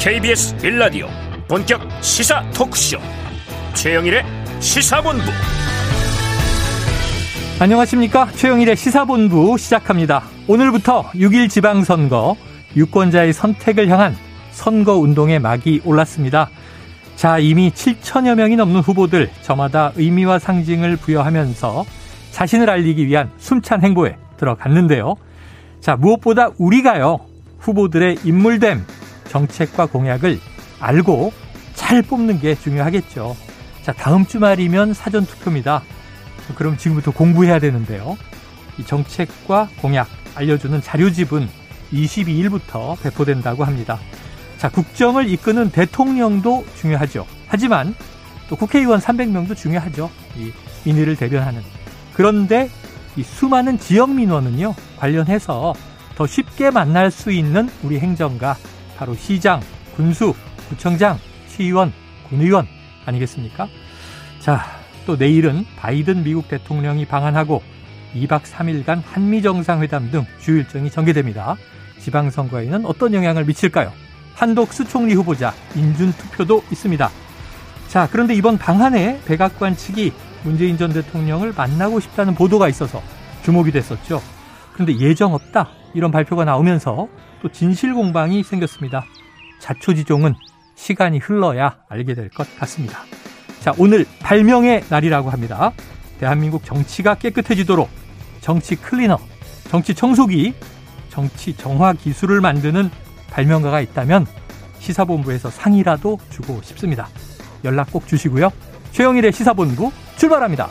KBS 빌라디오 본격 시사 토크쇼. 최영일의 시사본부. 안녕하십니까? 최영일의 시사본부 시작합니다. 오늘부터 6일 지방선거 유권자의 선택을 향한 선거운동의 막이 올랐습니다. 자 이미 7천여 명이 넘는 후보들 저마다 의미와 상징을 부여하면서 자신을 알리기 위한 숨찬 행보에 들어갔는데요. 자 무엇보다 우리가요 후보들의 인물됨 정책과 공약을 알고 잘 뽑는 게 중요하겠죠. 자, 다음 주말이면 사전 투표입니다. 그럼 지금부터 공부해야 되는데요. 이 정책과 공약 알려주는 자료집은 22일부터 배포된다고 합니다. 자, 국정을 이끄는 대통령도 중요하죠. 하지만 또 국회의원 300명도 중요하죠. 이 민의를 대변하는. 그런데 이 수많은 지역 민원은요, 관련해서 더 쉽게 만날 수 있는 우리 행정가 바로 시장, 군수, 구청장, 시의원, 군의원 아니겠습니까? 자, 또 내일은 바이든 미국 대통령이 방한하고 2박 3일간 한미 정상회담 등 주요 일정이 전개됩니다. 지방선거에는 어떤 영향을 미칠까요? 한독수 총리 후보자 인준 투표도 있습니다. 자, 그런데 이번 방한에 백악관 측이 문재인 전 대통령을 만나고 싶다는 보도가 있어서 주목이 됐었죠. 그런데 예정 없다 이런 발표가 나오면서 또 진실 공방이 생겼습니다. 자초지종은 시간이 흘러야 알게 될 것 같습니다. 자, 오늘 발명의 날이라고 합니다. 대한민국 정치가 깨끗해지도록 정치 클리너, 정치 청소기, 정치 정화 기술을 만드는 발명가가 있다면 시사본부에서 상이라도 주고 싶습니다. 연락 꼭 주시고요. 최영일의 시사본부 출발합니다.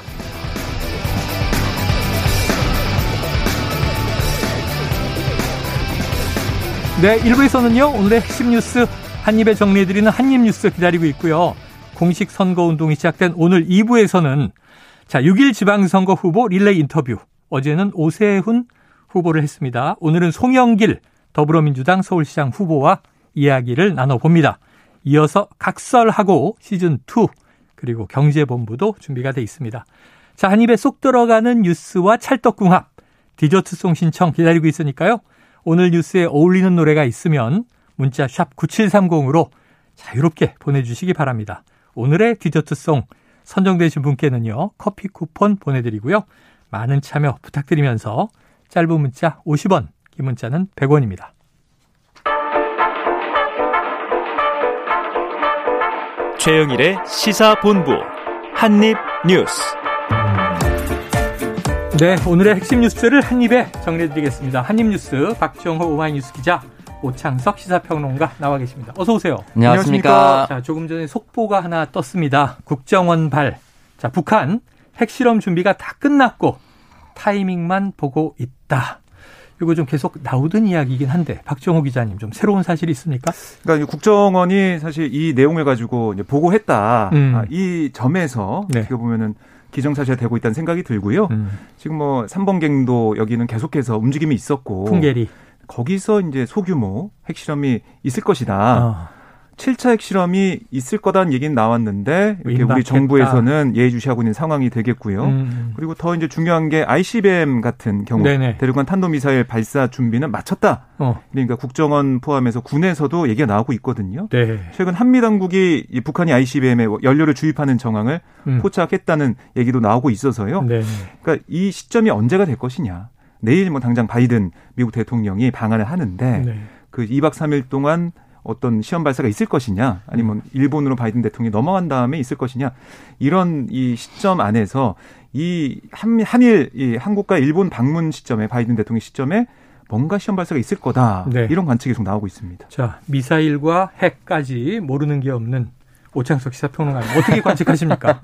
네, 1부에서는요, 오늘의 핵심 뉴스 한입에 정리해드리는 한입 뉴스 기다리고 있고요. 공식 선거 운동이 시작된 오늘 2부에서는 자, 6일 지방선거 후보 릴레이 인터뷰. 어제는 오세훈 후보를 했습니다. 오늘은 송영길 더불어민주당 서울시장 후보와 이야기를 나눠봅니다. 이어서 각설하고 시즌2 그리고 경제본부도 준비가 돼 있습니다. 자, 한 입에 쏙 들어가는 뉴스와 찰떡궁합 디저트송 신청 기다리고 있으니까요. 오늘 뉴스에 어울리는 노래가 있으면 문자 샵 9730으로 자유롭게 보내주시기 바랍니다. 오늘의 디저트송 선정되신 분께는요. 커피 쿠폰 보내드리고요. 많은 참여 부탁드리면서 짧은 문자 50원, 긴 문자는 100원입니다. 최영일의 시사본부 한입뉴스 네, 오늘의 핵심 뉴스를 한입에 정리해드리겠습니다. 한입뉴스 박정호 오마이뉴스 기자 오창석 시사평론가 나와 계십니다. 어서 오세요. 안녕하십니까. 자, 조금 전에 속보가 하나 떴습니다. 국정원 발. 자, 북한 핵실험 준비가 다 끝났고 타이밍만 보고 있다. 이거 좀 계속 나오던 이야기이긴 한데 박정호 기자님 좀 새로운 사실이 있습니까? 그러니까 국정원이 사실 이 내용을 가지고 이제 보고했다. 음. 아, 이 점에서 네. 어떻게 보면은 기정사실화 되고 있다는 생각이 들고요. 음. 지금 뭐 3번갱도 여기는 계속해서 움직임이 있었고 풍계리 거기서 이제 소규모 핵실험이 있을 것이다. 어. 7차 핵실험이 있을 거다는 얘기는 나왔는데 이렇게 우리 정부에서는 예의주시하고 있는 상황이 되겠고요. 음. 그리고 더 이제 중요한 게 ICBM 같은 경우 네네. 대륙간 탄도미사일 발사 준비는 마쳤다. 어. 그러니까 국정원 포함해서 군에서도 얘기가 나오고 있거든요. 네. 최근 한미 당국이 북한이 ICBM에 연료를 주입하는 정황을 음. 포착했다는 얘기도 나오고 있어서요. 네 그러니까 이 시점이 언제가 될 것이냐. 내일 뭐 당장 바이든 미국 대통령이 방한을 하는데 네. 그 2박 3일 동안 어떤 시험 발사가 있을 것이냐 아니면 음. 일본으로 바이든 대통령이 넘어간 다음에 있을 것이냐 이런 이 시점 안에서 이 한, 한일 이 한국과 일본 방문 시점에 바이든 대통령 시점에 뭔가 시험 발사가 있을 거다 네. 이런 관측이 계속 나오고 있습니다. 자 미사일과 핵까지 모르는 게 없는 오창석 시사평론가님 어떻게 관측하십니까?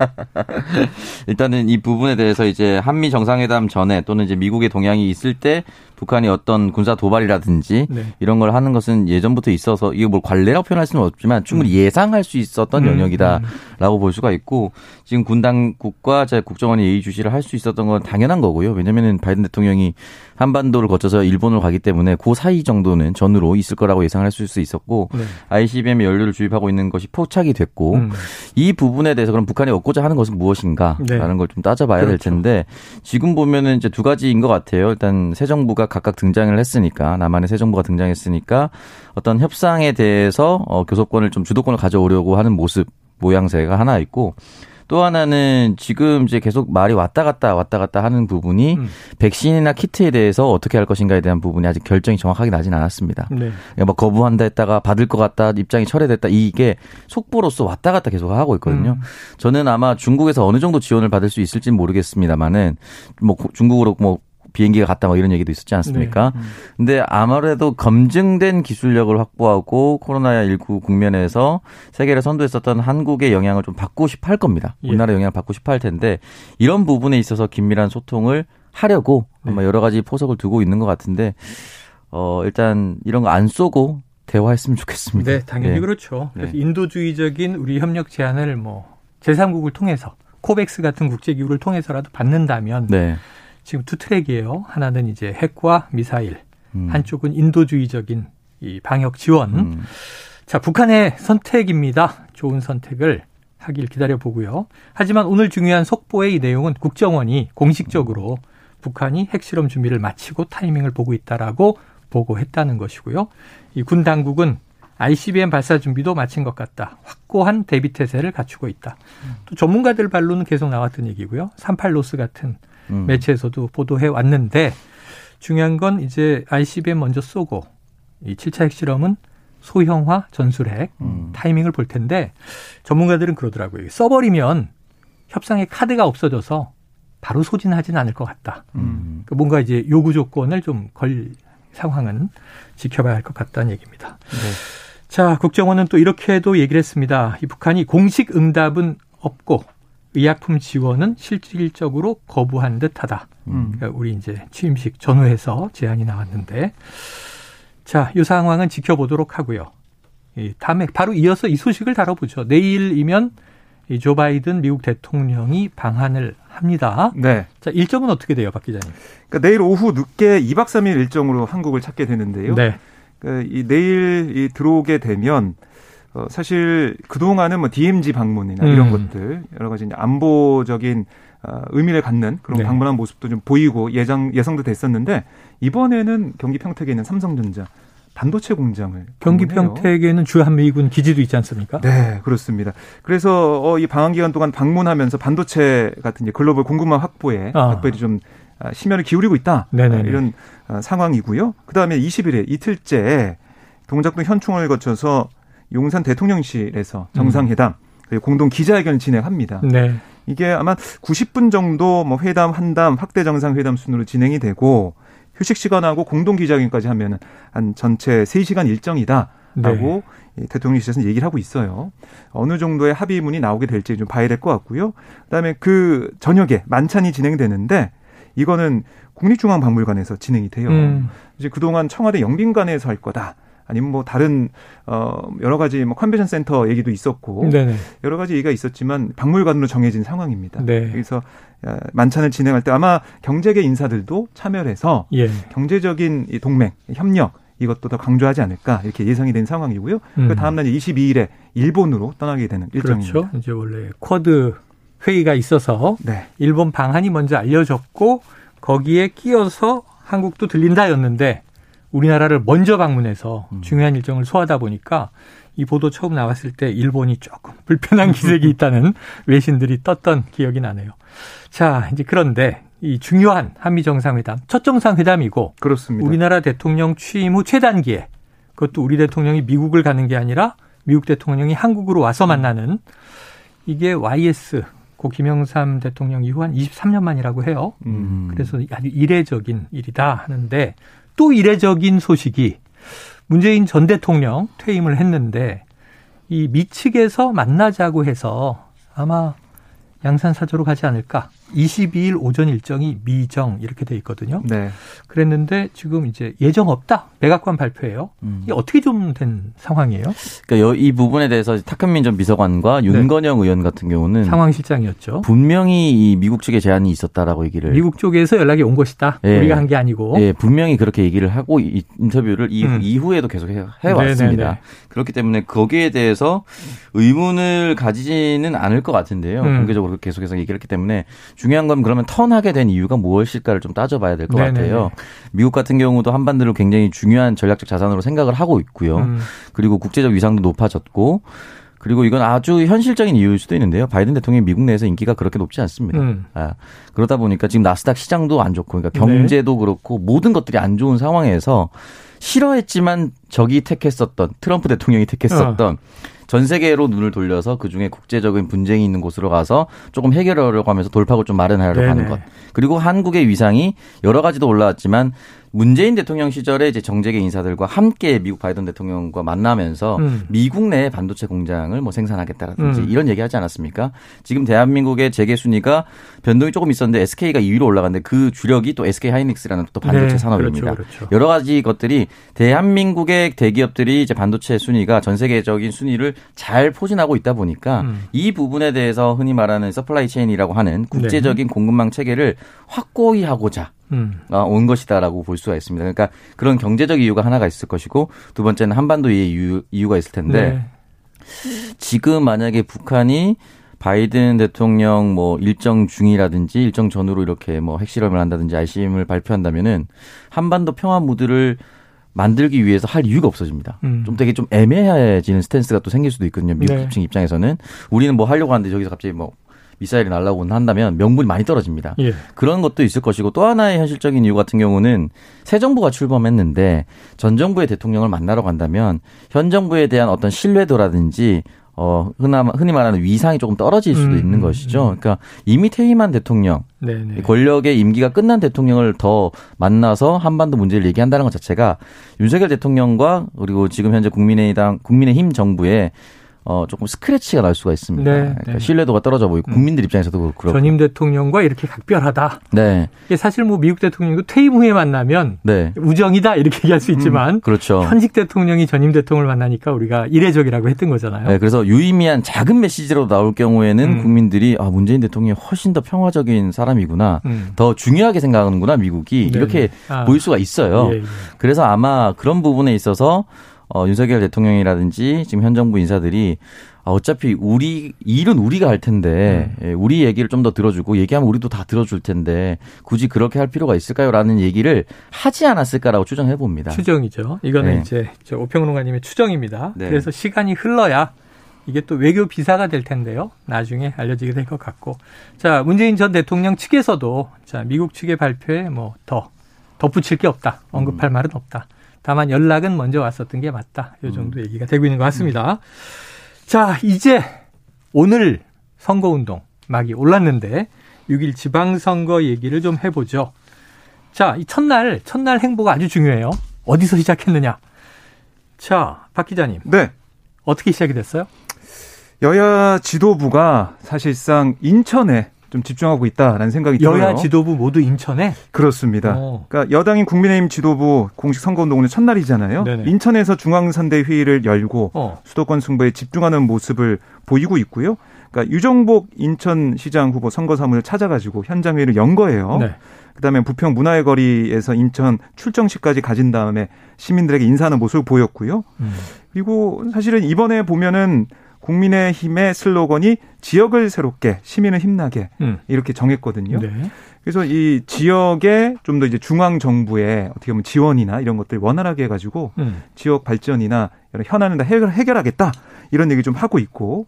일단은 이 부분에 대해서 이제 한미 정상회담 전에 또는 이제 미국의 동향이 있을 때 북한이 어떤 군사 도발이라든지 네. 이런 걸 하는 것은 예전부터 있어서 이게 뭘 관례라고 표현할 수는 없지만 충분히 음. 예상할 수 있었던 음. 영역이다라고 볼 수가 있고 지금 군 당국과 제 국정원이 예의주시를 할 수 있었던 건 당연한 거고요. 왜냐면은 바이든 대통령이 한반도를 거쳐서 일본으로 가기 때문에 그 사이 정도는 전으로 있을 거라고 예상할 수 있었고 네. ICBM 연료를 주입하고 있는 것이 포착이 됐고 음. 이 부분에 대해서 그럼 북한이 얻고자 하는 것은 무엇인가라는 네. 걸좀 따져봐야 그렇죠. 될 텐데 지금 보면은 이제 두 가지인 것 같아요. 일단 새 정부가 각각 등장을 했으니까 남한의 새 정부가 등장했으니까 어떤 협상에 대해서 어, 교섭권을 좀 주도권을 가져오려고 하는 모습 모양새가 하나 있고 또 하나는 지금 이제 계속 말이 왔다 갔다 왔다 갔다 하는 부분이 음. 백신이나 키트에 대해서 어떻게 할 것인가에 대한 부분이 아직 결정이 정확하게 나진 않았습니다. 네. 그러니까 뭐 거부한다 했다가 받을 것 같다 입장이 철회됐다 이게 속보로서 왔다 갔다 계속 하고 있거든요. 음. 저는 아마 중국에서 어느 정도 지원을 받을 수 있을지는 모르겠습니다만은 뭐 중국으로 뭐 비행기가 갔다 뭐 이런 얘기도 있었지 않습니까? 네. 음. 근데 아무래도 검증된 기술력을 확보하고 코로나19 국면에서 세계를 선도했었던 한국의 영향을 좀 받고 싶어 할 겁니다. 예. 우리나라 영향을 받고 싶어 할 텐데 이런 부분에 있어서 긴밀한 소통을 하려고 네. 아마 여러 가지 포석을 두고 있는 것 같은데 어 일단 이런 거 안 쏘고 대화했으면 좋겠습니다. 네, 당연히 네. 그렇죠. 그래서 네. 인도주의적인 우리 협력 제안을 뭐 제3국을 통해서 코백스 같은 국제기구를 통해서라도 받는다면 네. 지금 두 트랙이에요. 하나는 이제 핵과 미사일, 음. 한쪽은 인도주의적인 이 방역 지원. 음. 자, 북한의 선택입니다. 좋은 선택을 하길 기다려 보고요. 하지만 오늘 중요한 속보의 이 내용은 국정원이 공식적으로 북한이 핵실험 준비를 마치고 타이밍을 보고 있다라고 보고했다는 것이고요. 이 군 당국은 ICBM 발사 준비도 마친 것 같다. 확고한 대비 태세를 갖추고 있다. 또 전문가들 발로는 계속 나왔던 얘기고요. 38 로스 같은 음. 매체에서도 보도해 왔는데 중요한 건 이제 ICBM 먼저 쏘고 이 7차 핵실험은 소형화 전술핵 음. 타이밍을 볼 텐데 전문가들은 그러더라고요. 써버리면 협상의 카드가 없어져서 바로 소진하지는 않을 것 같다. 음. 그 뭔가 이제 요구 조건을 좀 걸 상황은 지켜봐야 할 것 같다는 얘기입니다. 네. 자, 국정원은 또 이렇게도 얘기를 했습니다. 이 북한이 공식 응답은 없고 의약품 지원은 실질적으로 거부한 듯하다. 음. 그러니까 우리 이제 취임식 전후에서 제안이 나왔는데 자, 이 상황은 지켜보도록 하고요. 이 다음에 바로 이어서 이 소식을 다뤄보죠. 내일이면 이조 바이든 미국 대통령이 방한을 합니다. 네. 자, 일정은 어떻게 돼요, 박 기자님? 그러니까 내일 오후 늦게 2박 3일 일정으로 한국을 찾게 되는데요. 네. 그러니까 이 내일 이 들어오게 되면 어, 사실 그동안은 뭐 DMZ 방문이나 음. 이런 것들 여러 가지 안보적인 어, 의미를 갖는 그런 네. 방문한 모습도 좀 보이고 예상 예상도 됐었는데 이번에는 경기 평택에 있는 삼성전자 반도체 공장을 경기 평택에는 주한미군 기지도 있지 않습니까? 네, 그렇습니다. 그래서 어, 이 방한 기간 동안 방문하면서 반도체 같은 글로벌 공급망 확보에 아. 각별히 좀 아, 심혈을 기울이고 있다. 네네네. 이런 어, 상황이고요. 그 다음에 20일에 이틀째 동작동 현충을 거쳐서 용산 대통령실에서 정상회담 그리고 공동 기자회견을 진행합니다. 네. 이게 아마 90분 정도 뭐 회담 한담 확대 정상회담 순으로 진행이 되고 휴식 시간하고 공동 기자회견까지 하면은 한 전체 3시간 일정이다 라고 네. 대통령실에서 얘기를 하고 있어요. 어느 정도의 합의문이 나오게 될지 좀 봐야 될 것 같고요. 그다음에 그 저녁에 만찬이 진행되는데 이거는 국립중앙박물관에서 진행이 돼요. 음. 이제 그동안 청와대 영빈관에서 할 거다. 아니면 뭐 다른 어 여러 가지 뭐 컨벤션 센터 얘기도 있었고 네네. 여러 가지 얘기가 있었지만 박물관으로 정해진 상황입니다. 네. 그래서 어, 만찬을 진행할 때 아마 경제계 인사들도 참여를 해서 예. 경제적인 이 동맹 협력 이것도 더 강조하지 않을까 이렇게 예상이 된 상황이고요. 그 음. 그 다음 날 22일에 일본으로 떠나게 되는 일정입니다. 그렇죠. 이제 원래 쿼드 회의가 있어서 네. 일본 방한이 먼저 알려졌고 거기에 끼어서 한국도 들린다였는데 우리나라를 먼저 방문해서 음. 중요한 일정을 소화하다 보니까 이 보도 처음 나왔을 때 일본이 조금 불편한 기색이 있다는 외신들이 떴던 기억이 나네요. 자, 이제 그런데 이 중요한 한미 정상회담 첫 정상회담이고 그렇습니다. 우리나라 대통령 취임 후 최단기에 그것도 우리 대통령이 미국을 가는 게 아니라 미국 대통령이 한국으로 와서 만나는 이게 YS 고 김영삼 대통령 이후 한 23년 만이라고 해요. 음. 그래서 아주 이례적인 일이다 하는데 또 이례적인 소식이 문재인 전 대통령 퇴임을 했는데 이 미측에서 만나자고 해서 아마 양산 사저로 가지 않을까 22일 오전 일정이 미정 이렇게 돼 있거든요. 네. 그랬는데 지금 이제 예정 없다. 백악관 발표예요. 음. 이게 어떻게 좀 된 상황이에요? 그러니까 이 부분에 대해서 탁한민 전 비서관과 네. 윤건영 의원 같은 경우는 상황실장이었죠. 분명히 이 미국 측에 제안이 있었다라고 얘기를 미국 쪽에서 연락이 온 것이다. 예. 우리가 한 게 아니고. 예, 분명히 그렇게 얘기를 하고 인터뷰를 이후, 음. 이후에도 계속 해, 해왔습니다. 그렇기 때문에 거기에 대해서 의문을 가지지는 않을 것 같은데요. 음. 공개적으로 계속해서 얘기를 했기 때문에 중요한 건 그러면 턴하게 된 이유가 무엇일까를 좀 따져봐야 될 것 같아요. 미국 같은 경우도 한반도를 굉장히 중요한 전략적 자산으로 생각을 하고 있고요. 음. 그리고 국제적 위상도 높아졌고 그리고 이건 아주 현실적인 이유일 수도 있는데요. 바이든 대통령이 미국 내에서 인기가 그렇게 높지 않습니다. 음. 아, 그러다 보니까 지금 나스닥 시장도 안 좋고, 그러니까 경제도 네. 그렇고 모든 것들이 안 좋은 상황에서 싫어했지만 적이 택했었던 트럼프 대통령이 택했었던 어. 전 세계로 눈을 돌려서 그 중에 국제적인 분쟁이 있는 곳으로 가서 조금 해결하려고 하면서 돌파구 좀 마련하려고 네네. 하는 것. 그리고 한국의 위상이 여러 가지도 올라왔지만 문재인 대통령 시절에 이제 정재계 인사들과 함께 미국 바이든 대통령과 만나면서 음. 미국 내 반도체 공장을 뭐 생산하겠다라든지 음. 이런 얘기하지 않았습니까? 지금 대한민국의 재계 순위가 변동이 조금 있었는데 SK가 2위로 올라갔는데 그 주력이 또 SK 하이닉스라는 또 반도체 네, 산업입니다. 그렇죠, 그렇죠. 여러 가지 것들이 대한민국의 대기업들이 이제 반도체 순위가 전 세계적인 순위를 잘 포진하고 있다 보니까 음. 이 부분에 대해서 흔히 말하는 supply chain이라고 하는 국제적인 네. 공급망 체계를 확고히 하고자 음. 어, 온 것이다라고 볼 수가 있습니다. 그러니까 그런 경제적 이유가 하나가 있을 것이고 두 번째는 한반도의 이유, 이유가 있을 텐데 네. 지금 만약에 북한이 바이든 대통령 뭐 일정 중이라든지 일정 전후로 이렇게 뭐 핵실험을 한다든지 ICBM을 발표한다면은 한반도 평화 무드를 만들기 위해서 할 이유가 없어집니다. 음. 좀 되게 좀 애매해지는 스탠스가 또 생길 수도 있거든요. 미국 네. 입장에서는 우리는 뭐 하려고 하는데 저기서 갑자기 뭐 미사일이 날라오곤 한다면 명분이 많이 떨어집니다. 예. 그런 것도 있을 것이고 또 하나의 현실적인 이유 같은 경우는 새 정부가 출범했는데 전 정부의 대통령을 만나러 간다면 현 정부에 대한 어떤 신뢰도라든지 어, 흔히 말하는 위상이 조금 떨어질 수도 음, 있는 것이죠. 음. 그러니까 이미 퇴임한 대통령, 네네. 권력의 임기가 끝난 대통령을 더 만나서 한반도 문제를 얘기한다는 것 자체가 윤석열 대통령과 그리고 지금 현재 국민의당, 국민의힘 정부의 어 조금 스크래치가 날 수가 있습니다. 네, 그러니까 네. 신뢰도가 떨어져 보이고 음. 국민들 입장에서도 그렇고 전임 대통령과 이렇게 각별하다. 네. 이게 사실 뭐 미국 대통령도 퇴임 후에 만나면 네. 우정이다 이렇게 얘기할 수 있지만 음, 그렇죠. 현직 대통령이 전임 대통령을 만나니까 우리가 이례적이라고 했던 거잖아요. 네, 그래서 유의미한 작은 메시지로 나올 경우에는 음. 국민들이 아 문재인 대통령이 훨씬 더 평화적인 사람이구나, 음. 더 중요하게 생각하는구나 미국이 네 이렇게 아. 보일 수가 있어요. 예, 예. 그래서 아마 그런 부분에 있어서 어, 윤석열 대통령이라든지 지금 현 정부 인사들이 아, 어차피 우리 일은 우리가 할 텐데 음. 예, 우리 얘기를 좀 더 들어주고 얘기하면 우리도 다 들어줄 텐데 굳이 그렇게 할 필요가 있을까요?라는 얘기를 하지 않았을까라고 추정해 봅니다. 추정이죠. 이거는 네. 이제 오평론가님의 추정입니다. 네. 그래서 시간이 흘러야 이게 또 외교 비사가 될 텐데요. 나중에 알려지게 될 것 같고. 자, 문재인 전 대통령 측에서도 자, 미국 측의 발표에 뭐 더 덧붙일 게 없다. 언급할 음. 말은 없다. 다만 연락은 먼저 왔었던 게 맞다. 이 정도 음. 얘기가 되고 있는 것 같습니다. 음. 자, 이제 오늘 선거운동 막이 올랐는데 6일 지방선거 얘기를 좀 해보죠. 자, 이 첫날, 첫날 행보가 아주 중요해요. 어디서 시작했느냐. 자, 박 기자님. 네. 어떻게 시작이 됐어요? 여야 지도부가 사실상 인천에 좀 집중하고 있다라는 생각이 여야 들어요. 여야 지도부 모두 인천에? 그렇습니다. 오. 어. 그러니까 여당인 국민의힘 지도부 공식 선거운동 오늘 첫날이잖아요. 네네. 인천에서 중앙선대 회의를 열고 어. 수도권 승부에 집중하는 모습을 보이고 있고요. 그러니까 유정복 인천시장 후보 선거 사무를 찾아가지고 현장 회의를 연 거예요. 네. 그다음에 부평 문화의 거리에서 인천 출정식까지 가진 다음에 시민들에게 인사하는 모습을 보였고요. 음. 그리고 사실은 이번에 보면은 국민의힘의 슬로건이 지역을 새롭게 시민을 힘나게 음. 이렇게 정했거든요. 네. 그래서 이 지역에 좀 더 이제 중앙 정부의 어떻게 보면 지원이나 이런 것들 원활하게 해가지고 음. 지역 발전이나 이런 현안을 다 해결, 해결하겠다 이런 얘기 좀 하고 있고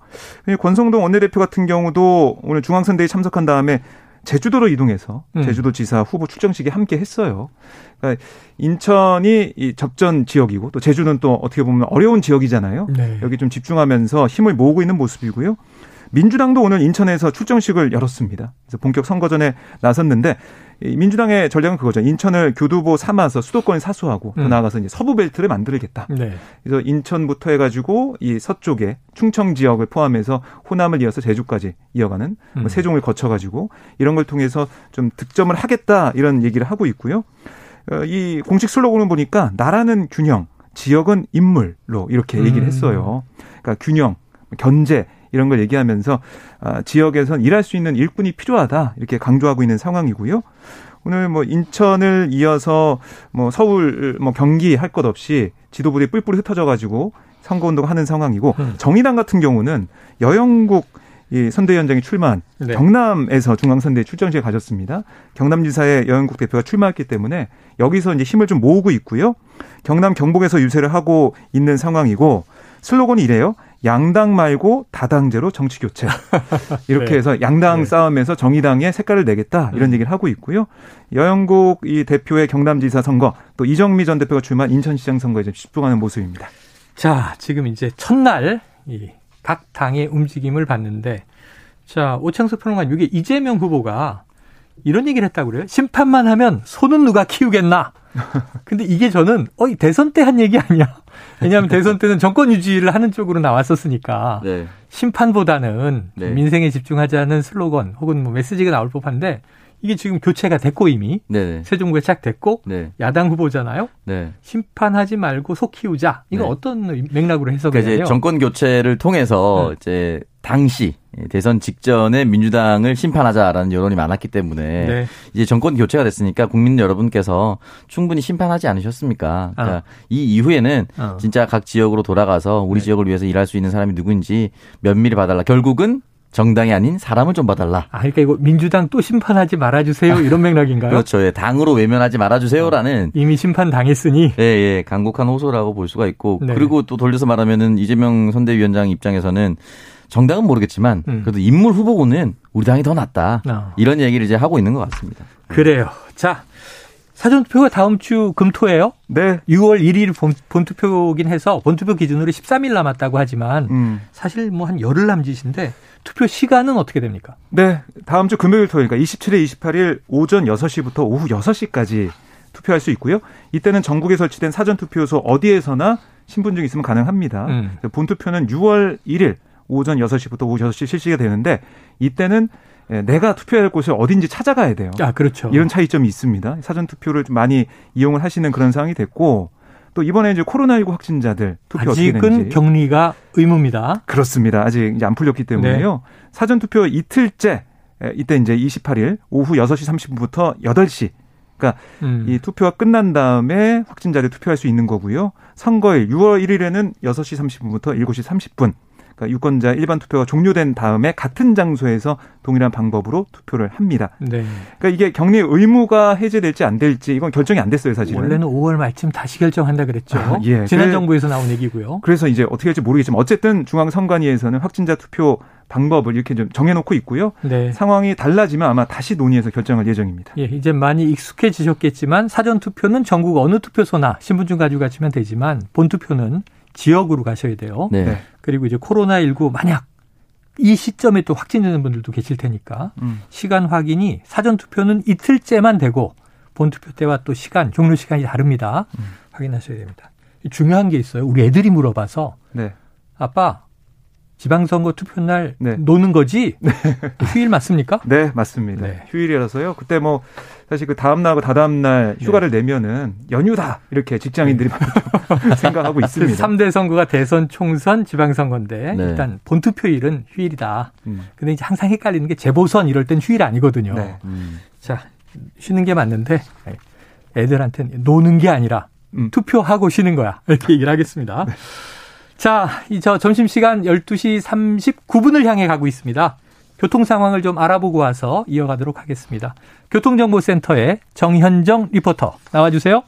권성동 원내대표 같은 경우도 오늘 중앙선대에 참석한 다음에 제주도로 이동해서 음. 제주도 지사 후보 출정식에 함께 했어요. 그러니까 인천이 이 접전 지역이고 또 제주는 또 어떻게 보면 어려운 지역이잖아요. 네. 여기 좀 집중하면서 힘을 모으고 있는 모습이고요. 민주당도 오늘 인천에서 출정식을 열었습니다. 그래서 본격 선거 전에 나섰는데 민주당의 전략은 그거죠. 인천을 교두보 삼아서 수도권을 사수하고 음. 더 나아가서 이제 서부 벨트를 만들겠다. 네. 그래서 인천부터 해가지고 이 서쪽에 충청 지역을 포함해서 호남을 이어서 제주까지 이어가는 뭐 음. 세종을 거쳐가지고 이런 걸 통해서 좀 득점을 하겠다 이런 얘기를 하고 있고요. 어, 이 공식 슬로건을 보니까 나라는 균형, 지역은 인물로 이렇게 얘기를 음. 했어요. 그러니까 균형, 견제 이런 걸 얘기하면서 아, 지역에선 일할 수 있는 일꾼이 필요하다 이렇게 강조하고 있는 상황이고요. 오늘 뭐 인천을 이어서 뭐 서울, 뭐 경기 할 것 없이 지도부들이 뿔뿔이 흩어져 가지고 선거운동 하는 상황이고 음. 정의당 같은 경우는 여영국 이 선대위원장이 출마한 네. 경남에서 중앙선대에 출정식을 가졌습니다. 경남지사의 여영국 대표가 출마했기 때문에 여기서 이제 힘을 좀 모으고 있고요. 경남 경북에서 유세를 하고 있는 상황이고 슬로건이 이래요. 양당 말고 다당제로 정치 교체. 이렇게 네. 해서 양당 네. 싸움에서 정의당의 색깔을 내겠다 이런 음. 얘기를 하고 있고요. 여영국 이 대표의 경남지사 선거 또 이정미 전 대표가 출마한 인천시장 선거에 좀 집중하는 모습입니다. 자, 지금 이제 첫날 이각 당의 움직임을 봤는데 자, 오창석 평론가 이게 이재명 후보가 이런 얘기를 했다고 그래요. 심판만 하면 손은 누가 키우겠나? 근데 이게 저는 어, 이 대선 때 한 얘기 아니야? 왜냐하면 대선 때는 정권 유지를 하는 쪽으로 나왔었으니까 네. 심판보다는 네. 민생에 집중하자는 슬로건 혹은 뭐 메시지가 나올 법한데 이게 지금 교체가 됐고 이미 네. 새 정부가 시작됐고 네. 야당 후보잖아요. 네. 심판하지 말고 속 키우자. 이거 네. 어떤 맥락으로 해석을 그러니까? 정권 교체를 통해서 네. 이제 당시 대선 직전에 민주당을 심판하자라는 여론이 많았기 때문에 네. 이제 정권 교체가 됐으니까 국민 여러분께서 충분히 심판하지 않으셨습니까? 그러니까 아. 이 이후에는 어. 진짜 각 지역으로 돌아가서 우리 지역을 위해서 일할 수 있는 사람이 누구인지 면밀히 봐달라. 결국은 정당이 아닌 사람을 좀 봐달라. 아, 그러니까 이거 민주당 또 심판하지 말아주세요 이런 맥락인가요? 그렇죠. 예, 당으로 외면하지 말아주세요라는 이미 심판 당했으니. 예, 예, 강곡한 호소라고 볼 수가 있고 네. 그리고 또 돌려서 말하면은 이재명 선대위원장 입장에서는 정당은 모르겠지만 음. 그래도 인물 후보군은 우리 당이 더 낫다 어. 이런 얘기를 이제 하고 있는 것 같습니다. 그래요. 자. 사전 투표가 다음 주 금토예요? 네. 6월 1일 본, 본 투표긴 해서 본투표 기준으로 13일 남았다고 하지만 음. 사실 뭐 한 열흘 남짓인데 투표 시간은 어떻게 됩니까? 네. 다음 주 금요일 토요일 그러니까 27일, 28일 오전 6시부터 오후 6시까지 투표할 수 있고요. 이때는 전국에 설치된 사전 투표소 어디에서나 신분증이 있으면 가능합니다. 음. 본 투표는 6월 1일 오전 6시부터 오후 6시 실시가 되는데 이때는 내가 투표할 곳을 어딘지 찾아가야 돼요. 아, 그렇죠. 이런 차이점이 있습니다. 사전 투표를 좀 많이 이용을 하시는 그런 상황이 됐고 또 이번에 이제 코로나19 확진자들 투표 아직은 격리가 의무입니다. 그렇습니다. 아직 이제 안 풀렸기 때문에요. 네. 사전 투표 이틀째 이때 이제 28일 오후 6시 30분부터 8시 그러니까 음. 이 투표가 끝난 다음에 확진자들 투표할 수 있는 거고요. 선거일 6월 1일에는 6시 30분부터 7시 30분 그러니까 유권자 일반 투표가 종료된 다음에 같은 장소에서 동일한 방법으로 투표를 합니다. 네. 그러니까 이게 격리 의무가 해제될지 안 될지 이건 결정이 안 됐어요, 사실은. 원래는 5월 말쯤 다시 결정한다 그랬죠. 아, 예. 지난 정부에서 나온 얘기고요. 그래서 이제 어떻게 할지 모르겠지만 어쨌든 중앙선관위에서는 확진자 투표 방법을 이렇게 좀 정해놓고 있고요. 네. 상황이 달라지면 아마 다시 논의해서 결정할 예정입니다. 예, 이제 많이 익숙해지셨겠지만 사전 투표는 전국 어느 투표소나 신분증 가지고 가시면 되지만 본 투표는 지역으로 가셔야 돼요. 네. 그리고 이제 코로나19 만약 이 시점에 또 확진되는 분들도 계실 테니까 음. 시간 확인이 사전 투표는 이틀째만 되고 본 투표 때와 또 시간 종료 시간이 다릅니다. 음. 확인하셔야 됩니다. 중요한 게 있어요. 우리 애들이 물어봐서 네. 아빠 지방선거 투표 날 네. 노는 거지? 네. 휴일 맞습니까? 네, 맞습니다. 네. 휴일이라서요. 그때 뭐 사실 그 다음 날하고 다다음 날 네. 휴가를 내면은 연휴다 이렇게 직장인들이 네. 생각하고 있습니다. 3대 선거가 대선, 총선, 지방선거인데 네. 일단 본 투표일은 휴일이다. 음. 근데 이제 항상 헷갈리는 게 재보선 이럴 땐 휴일 아니거든요. 네. 음. 자, 쉬는 게 맞는데 애들한테는 노는 게 아니라 음. 투표하고 쉬는 거야. 이렇게 얘기를 하겠습니다. 네. 자, 이 저 점심시간 12시 39분을 향해 가고 있습니다. 교통 상황을 좀 알아보고 와서 이어가도록 하겠습니다. 교통정보센터의 정현정 리포터 나와주세요.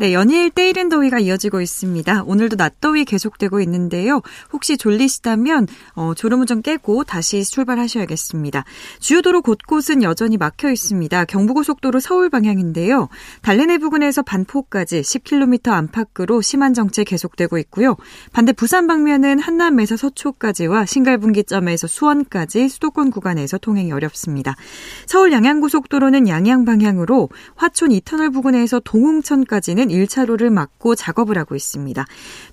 네, 연일 때이른 더위가 이어지고 있습니다. 오늘도 낮더위 계속되고 있는데요. 혹시 졸리시다면 어, 졸음을 좀 깨고 다시 출발하셔야겠습니다. 주요 도로 곳곳은 여전히 막혀 있습니다. 경부고속도로 서울 방향인데요. 달래내 부근에서 반포까지 10km 안팎으로 심한 정체 계속되고 있고요. 반대 부산 방면은 한남에서 서초까지와 신갈분기점에서 수원까지 수도권 구간에서 통행이 어렵습니다. 서울 양양고속도로는 양양 방향으로 화촌 이터널 부근에서 동웅천까지는 1차로를 막고 작업을 하고 있습니다.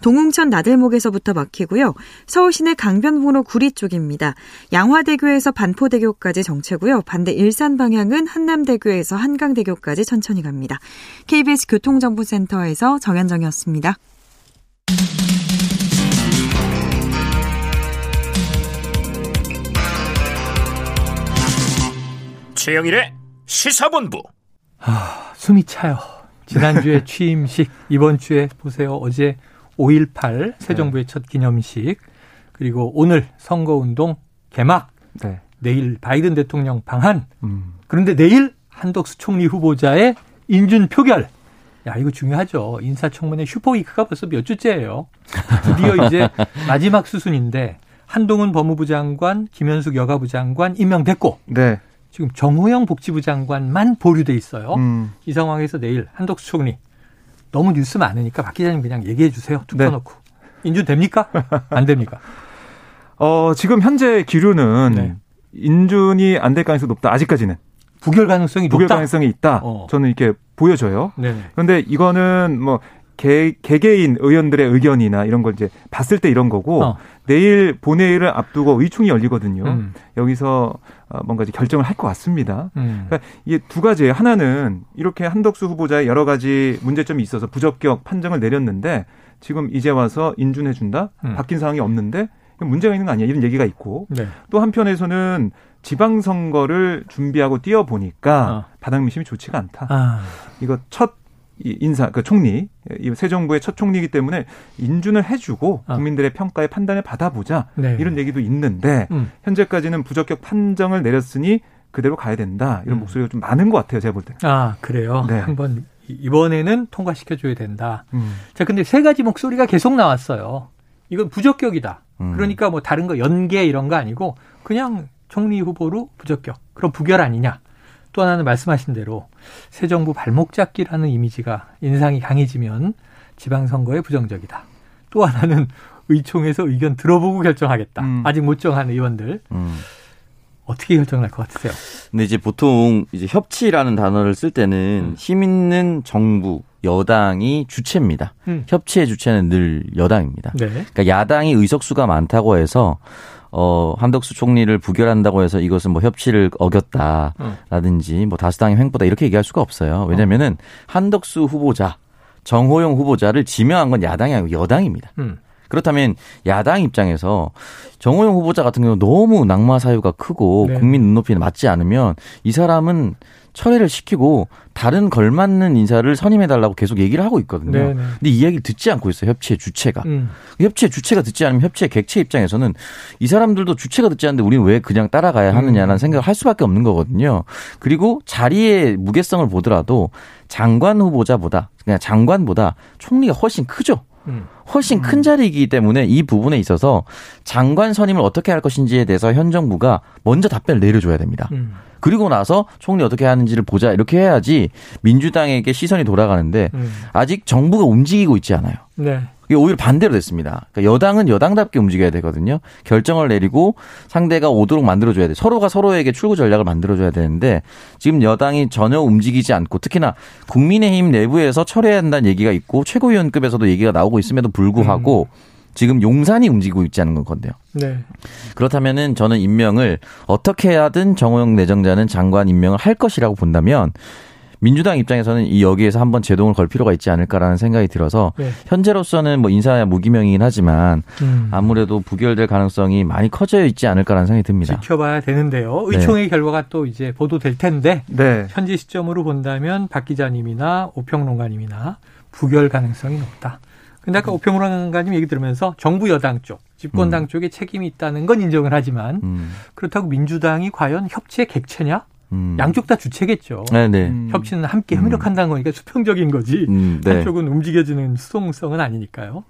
동웅천 나들목에서부터 막히고요. 서울 시내 강변북로 구리 쪽입니다. 양화대교에서 반포대교까지 정체고요. 반대 일산 방향은 한남대교에서 한강대교까지 천천히 갑니다. KBS 교통정보센터에서 정현정이었습니다. 최영일의 시사본부. 아, 숨이 차요. 지난주에 취임식, 이번 주에 보세요. 어제 5.18 새 정부의 네. 첫 기념식, 그리고 오늘 선거운동 개막, 네. 내일 바이든 대통령 방한, 음. 그런데 내일 한덕수 총리 후보자의 인준 표결. 야, 이거 중요하죠. 인사청문회 슈퍼위크가 벌써 몇 주째예요. 드디어 이제 마지막 수순인데 한동훈 법무부 장관, 김현숙 여가부 장관 임명됐고 네. 지금 정호영 복지부 장관만 보류돼 있어요. 음. 이 상황에서 내일 한덕수 총리 너무 뉴스 많으니까 박 기자님 그냥 얘기해 주세요. 툭 네. 터놓고 인준 됩니까? 안 됩니까? 어, 지금 현재 기류는 네. 인준이 안 될 가능성이 높다. 아직까지는. 부결 가능성이 부결 높다. 가능성이 있다. 어. 저는 이렇게 보여져요. 네. 그런데 이거는 뭐 개, 개개인 의원들의 의견이나 이런 걸 이제 봤을 때 이런 거고 어. 내일 본회의를 앞두고 의총이 열리거든요. 음. 여기서 어, 뭔가 이제 결정을 할 것 같습니다. 음. 그러니까 이게 두 가지예요. 하나는 이렇게 한덕수 후보자의 여러 가지 문제점이 있어서 부적격 판정을 내렸는데 지금 이제 와서 인준해 준다. 음. 바뀐 상황이 없는데 문제가 있는 거 아니야 이런 얘기가 있고 네. 또 한편에서는 지방선거를 준비하고 뛰어 보니까 어. 바닥 민심이 좋지가 않다. 아. 이거 첫 인사 그 총리 새 정부의 첫 총리이기 때문에 인준을 해주고 아. 국민들의 평가에 판단을 받아보자 네. 이런 얘기도 있는데 음. 현재까지는 부적격 판정을 내렸으니 그대로 가야 된다 이런 음. 목소리가 좀 많은 것 같아요 제가 볼 때. 아 그래요. 네. 한번 이번에는 통과시켜줘야 된다. 음. 자 근데 세 가지 목소리가 계속 나왔어요. 이건 부적격이다. 음. 그러니까 뭐 다른 거 연계 이런 거 아니고 그냥 총리 후보로 부적격. 그럼 부결 아니냐. 또 하나는 말씀하신 대로 새 정부 발목 잡기라는 이미지가 인상이 강해지면 지방선거에 부정적이다. 또 하나는 의총에서 의견 들어보고 결정하겠다. 음. 아직 못 정한 의원들. 음. 어떻게 결정할 것 같으세요? 근데 이제 보통 이제 협치라는 단어를 쓸 때는 음. 힘 있는 정부, 여당이 주체입니다. 음. 협치의 주체는 늘 여당입니다. 네. 그러니까 야당이 의석수가 많다고 해서 어, 한덕수 총리를 부결한다고 해서 이것은 뭐 협치를 어겼다라든지 뭐 다수당의 횡보다 이렇게 얘기할 수가 없어요. 왜냐면은 한덕수 후보자, 정호영 후보자를 지명한 건 야당이 아니고 여당입니다. 음. 그렇다면 야당 입장에서 정호영 후보자 같은 경우 너무 낙마 사유가 크고 네. 국민 눈높이에 맞지 않으면 이 사람은 철회를 시키고 다른 걸맞는 인사를 선임해달라고 계속 얘기를 하고 있거든요. 네네. 네. 근데 이 이야기를 듣지 않고 있어요. 협치의 주체가. 음. 협치의 주체가 듣지 않으면 협치의 객체 입장에서는 이 사람들도 주체가 듣지 않는데 우리는 왜 그냥 따라가야 하느냐라는 음. 생각을 할 수밖에 없는 거거든요. 그리고 자리의 무게성을 보더라도 장관 후보자보다 그냥 장관보다 총리가 훨씬 크죠. 음. 훨씬 큰 자리이기 때문에 이 부분에 있어서 장관 선임을 어떻게 할 것인지에 대해서 현 정부가 먼저 답변을 내려줘야 됩니다. 음. 그리고 나서 총리 어떻게 하는지를 보자 이렇게 해야지 민주당에게 시선이 돌아가는데 음. 아직 정부가 움직이고 있지 않아요. 네. 이게 오히려 반대로 됐습니다. 그러니까 여당은 여당답게 움직여야 되거든요. 결정을 내리고 상대가 오도록 만들어줘야 돼. 서로가 서로에게 출구 전략을 만들어줘야 되는데 지금 여당이 전혀 움직이지 않고 특히나 국민의힘 내부에서 철회해야 한다는 얘기가 있고 최고위원급에서도 얘기가 나오고 있음에도 불구하고 음. 지금 용산이 움직이고 있지 않은 건데요. 네. 그렇다면은 저는 임명을 어떻게 하든 정호영 내정자는 장관 임명을 할 것이라고 본다면 민주당 입장에서는 이 여기에서 한번 제동을 걸 필요가 있지 않을까라는 생각이 들어서 네. 현재로서는 뭐 인사 무기명이긴 하지만 음. 아무래도 부결될 가능성이 많이 커져 있지 않을까라는 생각이 듭니다. 지켜봐야 되는데요. 의총의 네. 결과가 또 이제 보도될 텐데 네. 현재 시점으로 본다면 박 기자님이나 오평론가님이나 부결 가능성이 높다. 근데 아까 오평론가님 얘기 들으면서 정부 여당 쪽, 집권당 음. 쪽에 책임이 있다는 건 인정을 하지만 음. 그렇다고 민주당이 과연 협치의 객체냐? 음. 양쪽 다 주체겠죠. 네네. 음. 협치는 함께 협력한다는 거니까 수평적인 거지. 음, 네. 한쪽은 움직여주는 수동성은 아니니까요.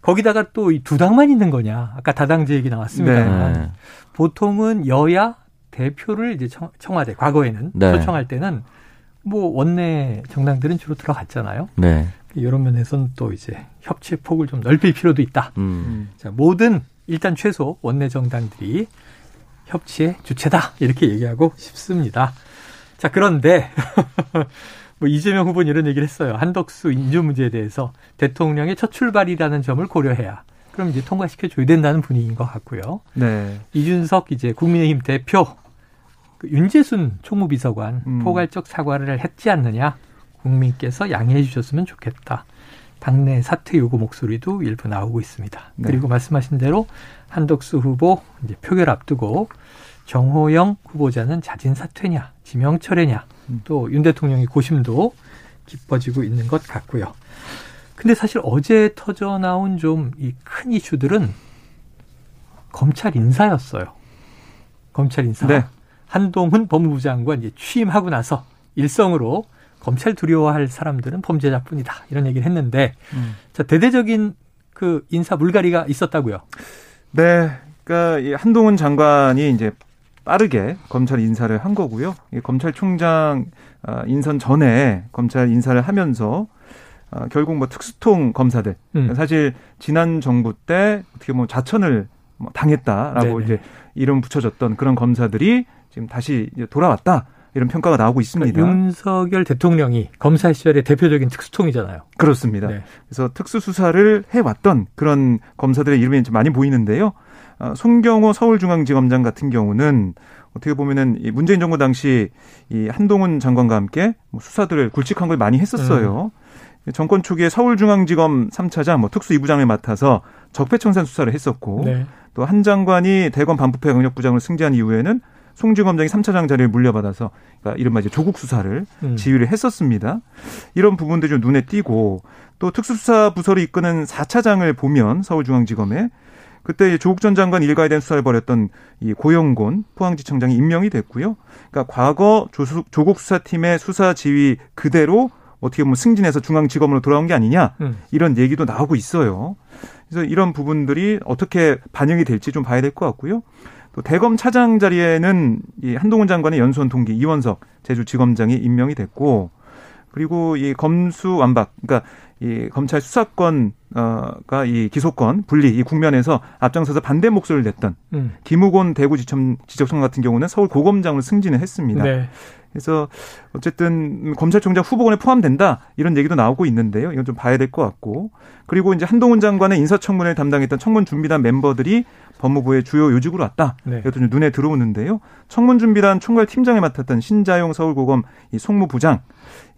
거기다가 또 이 두 당만 있는 거냐. 아까 다당제 얘기 나왔습니다. 네. 보통은 여야 대표를 이제 청, 와대 과거에는 네. 초청할 때는 뭐 원내 정당들은 주로 들어갔잖아요. 네. 이런 면에서는 또 이제 협치의 폭을 좀 넓힐 필요도 있다. 음. 자, 모든 일단 최소 원내 정당들이 협치의 주체다 이렇게 얘기하고 싶습니다. 자 그런데 뭐 이재명 후보는 이런 얘기를 했어요. 한덕수 인주 문제에 대해서 대통령의 첫 출발이라는 점을 고려해야 그럼 이제 통과시켜 줘야 된다는 분위기인 것 같고요. 네. 이준석 이제 국민의힘 대표 그 윤재순 총무비서관 음. 포괄적 사과를 했지 않느냐 국민께서 양해해 주셨으면 좋겠다. 당내 사퇴 요구 목소리도 일부 나오고 있습니다. 네. 그리고 말씀하신 대로 한덕수 후보 이제 표결 앞두고 정호영 후보자는 자진 사퇴냐, 지명 철회냐, 음. 또윤 대통령의 고심도 깊어지고 있는 것 같고요. 근데 사실 어제 터져 나온 좀 이 큰 이슈들은 검찰 인사였어요. 검찰 인사. 네. 한동훈 법무부 장관 이제 취임하고 나서 일성으로 검찰 두려워할 사람들은 범죄자뿐이다 이런 얘기를 했는데 음. 자 대대적인 그 인사 물갈이가 있었다고요. 네, 그러니까 이 한동훈 장관이 이제 빠르게 검찰 인사를 한 거고요. 검찰총장 아, 인선 전에 검찰 인사를 하면서 아, 결국 뭐 특수통 검사들 음. 사실 지난 정부 때 어떻게 보면 자천을 뭐 당했다라고 네네. 이제 이름 붙여졌던 그런 검사들이 지금 다시 이제 돌아왔다. 이런 평가가 나오고 있습니다. 그러니까 윤석열 대통령이 검사 시절의 대표적인 특수통이잖아요. 그렇습니다. 네. 그래서 특수수사를 해왔던 그런 검사들의 이름이 많이 보이는데요. 어, 송경호 서울중앙지검장 같은 경우는 어떻게 보면은 이 문재인 정부 당시 이 한동훈 장관과 함께 뭐 수사들을 굵직한 걸 많이 했었어요. 음. 정권 초기에 서울중앙지검 3차장 뭐 특수 2부장을 맡아서 적폐청산 수사를 했었고 네. 또한 장관이 대검 반부패 강력부장을 승지한 이후에는 송지검장이 3차장 자리를 물려받아서 그러니까 이른바 이제 조국 수사를 음. 지휘를 했었습니다. 이런 부분들이 좀 눈에 띄고 또 특수수사 부서를 이끄는 4차장을 보면 서울중앙지검에 그때 조국 전 장관 일가에 대한 수사를 벌였던 이 고영곤 포항지청장이 임명이 됐고요. 그러니까 과거 조수, 조국 수사팀의 수사 지휘 그대로 어떻게 보면 승진해서 중앙지검으로 돌아온 게 아니냐 음. 이런 얘기도 나오고 있어요. 그래서 이런 부분들이 어떻게 반영이 될지 좀 봐야 될 것 같고요. 또 대검 차장 자리에는 이 한동훈 장관의 연수원 동기 이원석 제주지검장이 임명이 됐고 그리고 이 검수 완박 그러니까 이 검찰 수사권 어가 이 기소권 분리 이 국면에서 앞장서서 반대 목소리를 냈던 음. 김우곤 대구지청 지적청 같은 경우는 서울 고검장으로 승진을 했습니다. 네. 그래서 어쨌든 검찰총장 후보군에 포함된다 이런 얘기도 나오고 있는데요. 이건 좀 봐야 될 것 같고 그리고 이제 한동훈 장관의 인사청문회를 담당했던 청문준비단 멤버들이 법무부의 주요 요직으로 왔다. 네. 이것도 좀 눈에 들어오는데요. 청문준비단 총괄 팀장을 맡았던 신자용 서울고검 이 송무부장,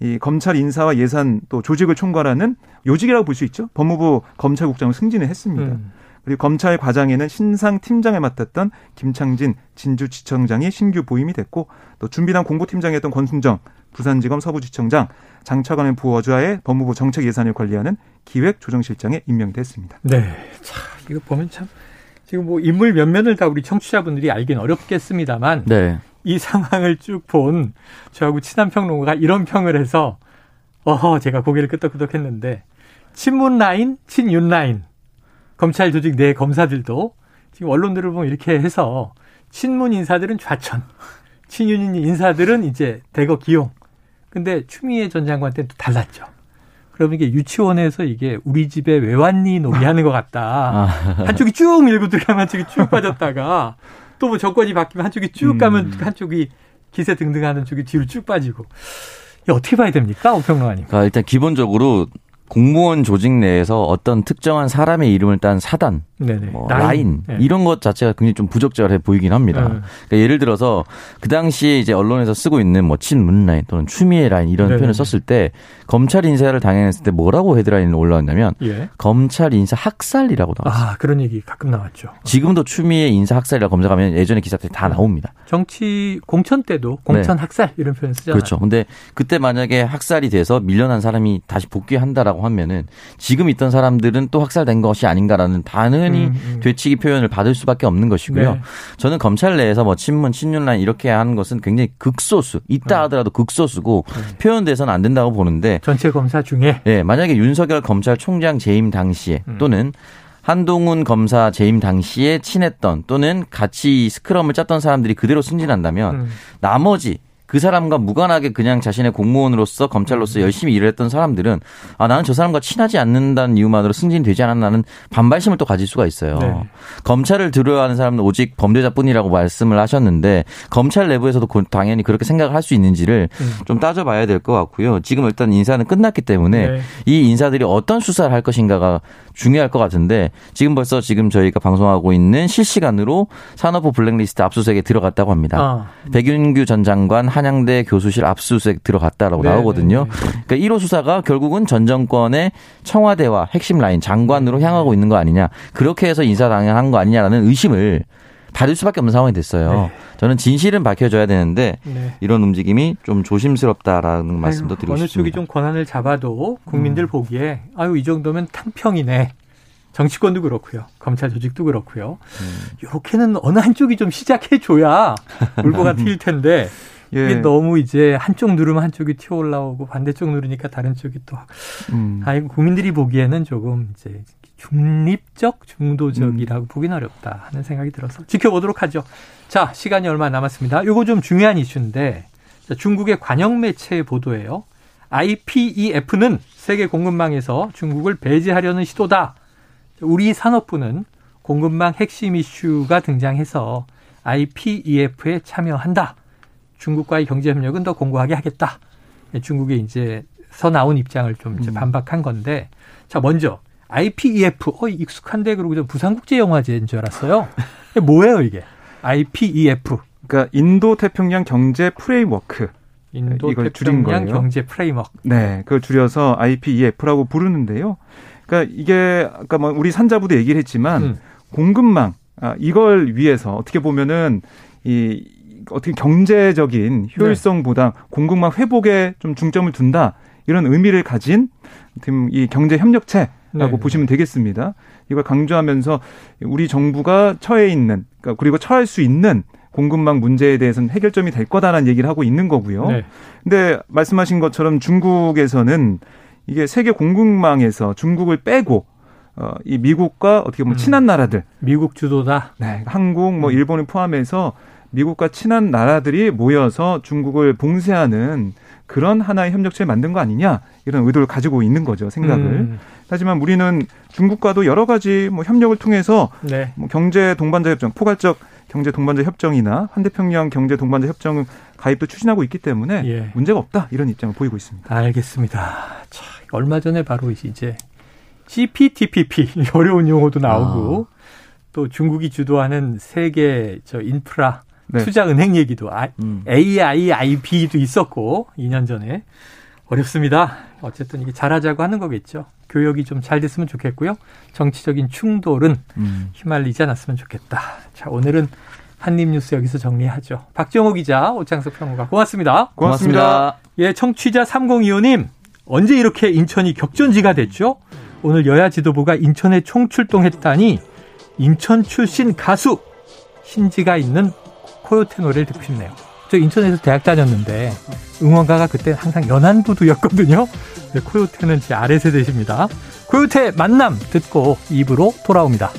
이 검찰 인사와 예산 또 조직을 총괄하는 요직이라고 볼 수 있죠. 법무부 검찰국장을 승진을 했습니다. 음. 그리고 검찰 과장에는 신상 팀장을 맡았던 김창진 진주지청장이 신규 보임이 됐고 또 준비단 공보팀장이었던 권순정 부산지검 서부지청장 장차관의 부어좌에 법무부 정책 예산을 관리하는 기획조정실장에 임명됐습니다. 네, 자 이거 보면 참 지금 뭐 인물 면면을 다 우리 청취자분들이 알긴 어렵겠습니다만 네. 이 상황을 쭉 본 저하고 친한 평론가가 이런 평을 해서 어허 제가 고개를 끄덕끄덕했는데 친문 라인, 친윤 라인 검찰 조직 내 검사들도 지금 언론들을 보면 이렇게 해서 친문 인사들은 좌천, 친윤 인사들은 이제 대거 기용. 근데 추미애 전 장관 때는 또 달랐죠. 그러면 이게 유치원에서 이게 우리 집에 왜 왔니 놀이하는 것 같다. 아. 한쪽이 쭉 밀고 들어가면 한쪽이 쭉 빠졌다가 또 뭐 정권이 바뀌면 한쪽이 쭉 가면 음. 한쪽이 기세 등등하는 쪽이 뒤로 쭉 빠지고. 이 어떻게 봐야 됩니까? 오평론가님. 아, 일단 기본적으로 공무원 조직 내에서 어떤 특정한 사람의 이름을 딴 사단, 뭐 라인, 라인 네. 이런 것 자체가 굉장히 좀 부적절해 보이긴 합니다. 네. 그러니까 예를 들어서 그 당시에 이제 언론에서 쓰고 있는 뭐 친문 라인 또는 추미애 라인 이런 네네. 표현을 썼을 때 검찰 인사를 당했을 때 뭐라고 헤드라인이 올라왔냐면 예. 검찰 인사 학살이라고 나왔어요. 아 그런 얘기 가끔 나왔죠. 지금도 추미애 인사 학살이라고 검색하면 예전에 기사들이 다 나옵니다. 정치 공천 때도 공천 네. 학살 이런 표현 쓰잖아요. 그렇죠. 근데 그때 만약에 학살이 돼서 밀려난 사람이 다시 복귀한다라고 된다고 하면은 지금 있던 사람들은 또 학살된 것이 아닌가라는 당연히 음, 음. 되치기 표현을 받을 수밖에 없는 것이고요. 네. 저는 검찰 내에서 뭐 친문, 친윤란 이렇게 하는 것은 굉장히 극소수, 있다 음. 하더라도 극소수고 네. 표현돼서는 안 된다고 보는데 전체 검사 중에 네, 만약에 윤석열 검찰총장 재임 당시에 음. 또는 한동훈 검사 재임 당시에 친했던 또는 같이 스크럼을 짰던 사람들이 그대로 승진한다면 음. 나머지 그 사람과 무관하게 그냥 자신의 공무원으로서 검찰로서 열심히 일을 했던 사람들은 아 나는 저 사람과 친하지 않는다는 이유만으로 승진되지 않았나는 반발심을 또 가질 수가 있어요. 네. 검찰을 두려워하는 사람은 오직 범죄자뿐이라고 말씀을 하셨는데 검찰 내부에서도 당연히 그렇게 생각을 할 수 있는지를 음. 좀 따져봐야 될 것 같고요. 지금 일단 인사는 끝났기 때문에 네. 이 인사들이 어떤 수사를 할 것인가가 중요할 것 같은데 지금 벌써 지금 저희가 방송하고 있는 실시간으로 산업부 블랙리스트 압수수색에 들어갔다고 합니다. 아. 백윤규 전 장관 한양대 교수실 압수수색 들어갔다라고 네, 나오거든요. 네, 네. 그러니까 1호 수사가 결국은 전 정권의 청와대와 핵심 라인 장관으로 향하고 있는 거 아니냐. 그렇게 해서 인사당한 거 아니냐라는 의심을 받을 수밖에 없는 상황이 됐어요. 네. 저는 진실은 밝혀져야 되는데 네. 이런 움직임이 좀 조심스럽다라는 아유, 말씀도 드리고 어느 싶습니다. 어느 쪽이 좀 권한을 잡아도 국민들 음. 보기에 아유 이 정도면 탕평이네. 정치권도 그렇고요. 검찰 조직도 그렇고요. 음. 이렇게는 어느 한쪽이 좀 시작해 줘야 물보가 튈 텐데 예. 이게 너무 이제 한쪽 누르면 한쪽이 튀어 올라오고 반대쪽 누르니까 다른 쪽이 또 음. 아이 국민들이 보기에는 조금 이제 중립적 중도적이라고 음. 보기는 어렵다 하는 생각이 들어서 지켜보도록 하죠. 자 시간이 얼마 남았습니다. 이거 좀 중요한 이슈인데 중국의 관영 매체 보도예요. IPEF는 세계 공급망에서 중국을 배제하려는 시도다. 우리 산업부는 공급망 핵심 이슈가 등장해서 IPEF에 참여한다. 중국과의 경제 협력은 더 공고하게 하겠다. 중국이 이제 서 나온 입장을 좀 이제 음. 반박한 건데 자 먼저 IPEF 어 익숙한데 그러고 좀 부산국제영화제인 줄 알았어요. 뭐예요 이게 IPEF? 그러니까 인도 태평양 경제 framework. 인도 이걸 줄인 거예요. 경제 framework. 네, 그걸 줄여서 IPEF라고 부르는데요. 그러니까 이게 아까 뭐 우리 산자부도 얘기를 했지만 음. 공급망 아, 이걸 위해서 어떻게 보면은 이 어떻게 경제적인 효율성보다 네. 공급망 회복에 좀 중점을 둔다 이런 의미를 가진 이 경제 협력체 라고 네. 보시면 되겠습니다. 이걸 강조하면서 우리 정부가 처해 있는 그러니까 그리고 처할 수 있는 공급망 문제에 대해서는 해결점이 될 거다라는 얘기를 하고 있는 거고요. 네. 근데 말씀하신 것처럼 중국에서는 이게 세계 공급망에서 중국을 빼고 어, 이 미국과 어떻게 보면 음. 친한 나라들. 미국 주도다. 네. 한국, 뭐, 음. 일본을 포함해서 미국과 친한 나라들이 모여서 중국을 봉쇄하는 그런 하나의 협력체를 만든 거 아니냐 이런 의도를 가지고 있는 거죠 생각을. 음. 하지만 우리는 중국과도 여러 가지 뭐 협력을 통해서 네. 뭐 경제 동반자 협정, 포괄적 경제 동반자 협정이나 한태평양 경제 동반자 협정 가입도 추진하고 있기 때문에 예. 문제가 없다 이런 입장을 보이고 있습니다. 알겠습니다. 자, 얼마 전에 바로 이제 CPTPP 어려운 용어도 나오고 아. 또 중국이 주도하는 세계 저 인프라 네. 투자 은행 얘기도 아, 음. AIIB도 있었고 2년 전에 어렵습니다. 어쨌든 이게 잘하자고 하는 거겠죠. 교역이 좀 잘 됐으면 좋겠고요. 정치적인 충돌은 음. 휘말리지 않았으면 좋겠다. 자, 오늘은 한입 뉴스 여기서 정리하죠. 박정호 기자, 오창석 평론가 고맙습니다. 고맙습니다. 고맙습니다. 예, 청취자 3025님 언제 이렇게 인천이 격전지가 됐죠? 오늘 여야 지도부가 인천에 총출동했다니 인천 출신 가수 신지가 있는 코요태 노래를 듣고 싶네요. 저 인천에서 대학 다녔는데 응원가가 그때 항상 연안부두였거든요. 코요태는 제 아래 세대십니다. 코요태 만남 듣고 입으로 돌아옵니다.